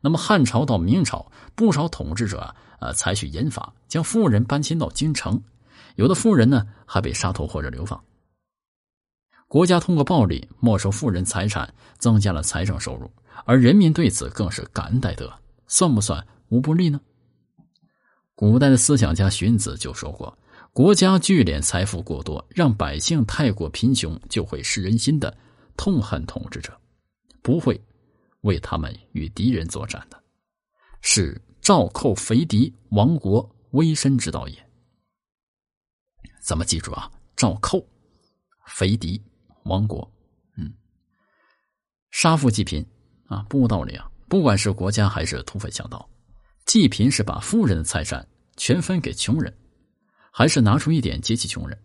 那么汉朝到明朝，不少统治者啊，呃，采取严法，将富人搬迁到京城，有的富人呢还被杀头或者流放。国家通过暴力没收富人财产，增加了财政收入，而人民对此更是感恩戴德，算不算无不利呢？古代的思想家荀子就说过：“国家聚敛财富过多，让百姓太过贫穷，就会失人心的，痛恨统治者，不会。”为他们与敌人作战的，是赵寇肥敌亡国危身之道也。咱们记住啊，赵寇肥敌亡国，嗯，杀富济贫啊，不无道理啊。不管是国家还是土匪强盗，济贫是把富人的财产全分给穷人，还是拿出一点接济穷人，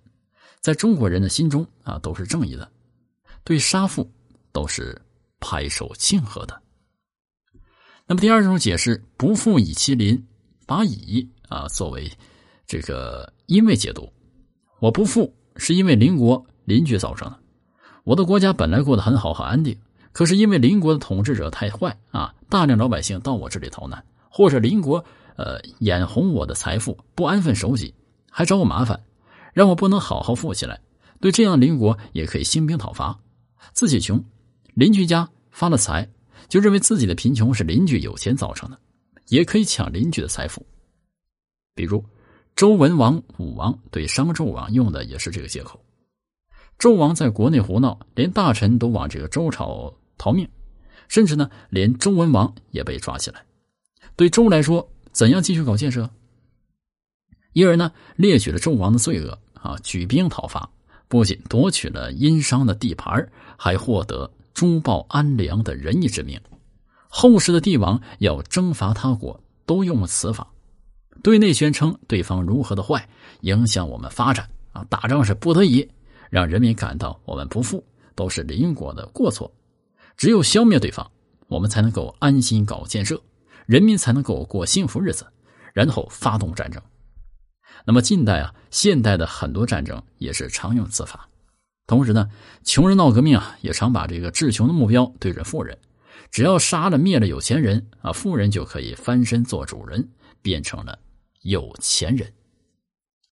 在中国人的心中啊，都是正义的。对杀富都是。拍手庆贺的。那么第二种解释，不富以其邻，把以啊作为这个因为解读。我不富是因为邻国邻居造成的。我的国家本来过得很好很安定，可是因为邻国的统治者太坏啊，大量老百姓到我这里逃难，或者邻国呃眼红我的财富，不安分守己，还找我麻烦，让我不能好好富起来。对这样邻国也可以兴兵讨伐，自己穷，邻居家。发了财，就认为自己的贫穷是邻居有钱造成的，也可以抢邻居的财富。比如，周文王、武王对商纣王用的也是这个借口。纣王在国内胡闹，连大臣都往这个周朝逃命，甚至呢，连周文王也被抓起来。对周来说，怎样继续搞建设？因而呢，列举了纣王的罪恶啊，举兵讨伐，不仅夺取了殷商的地盘，还获得。诛报安良的仁义之名，后世的帝王要征伐他国，都用此法，对内宣称对方如何的坏，影响我们发展啊！打仗是不得已，让人民感到我们不富，都是邻国的过错。只有消灭对方，我们才能够安心搞建设，人民才能够过幸福日子，然后发动战争。那么近代啊，现代的很多战争也是常用此法。同时呢，穷人闹革命啊，也常把这个治穷的目标对准富人，只要杀了灭了有钱人啊，富人就可以翻身做主人，变成了有钱人。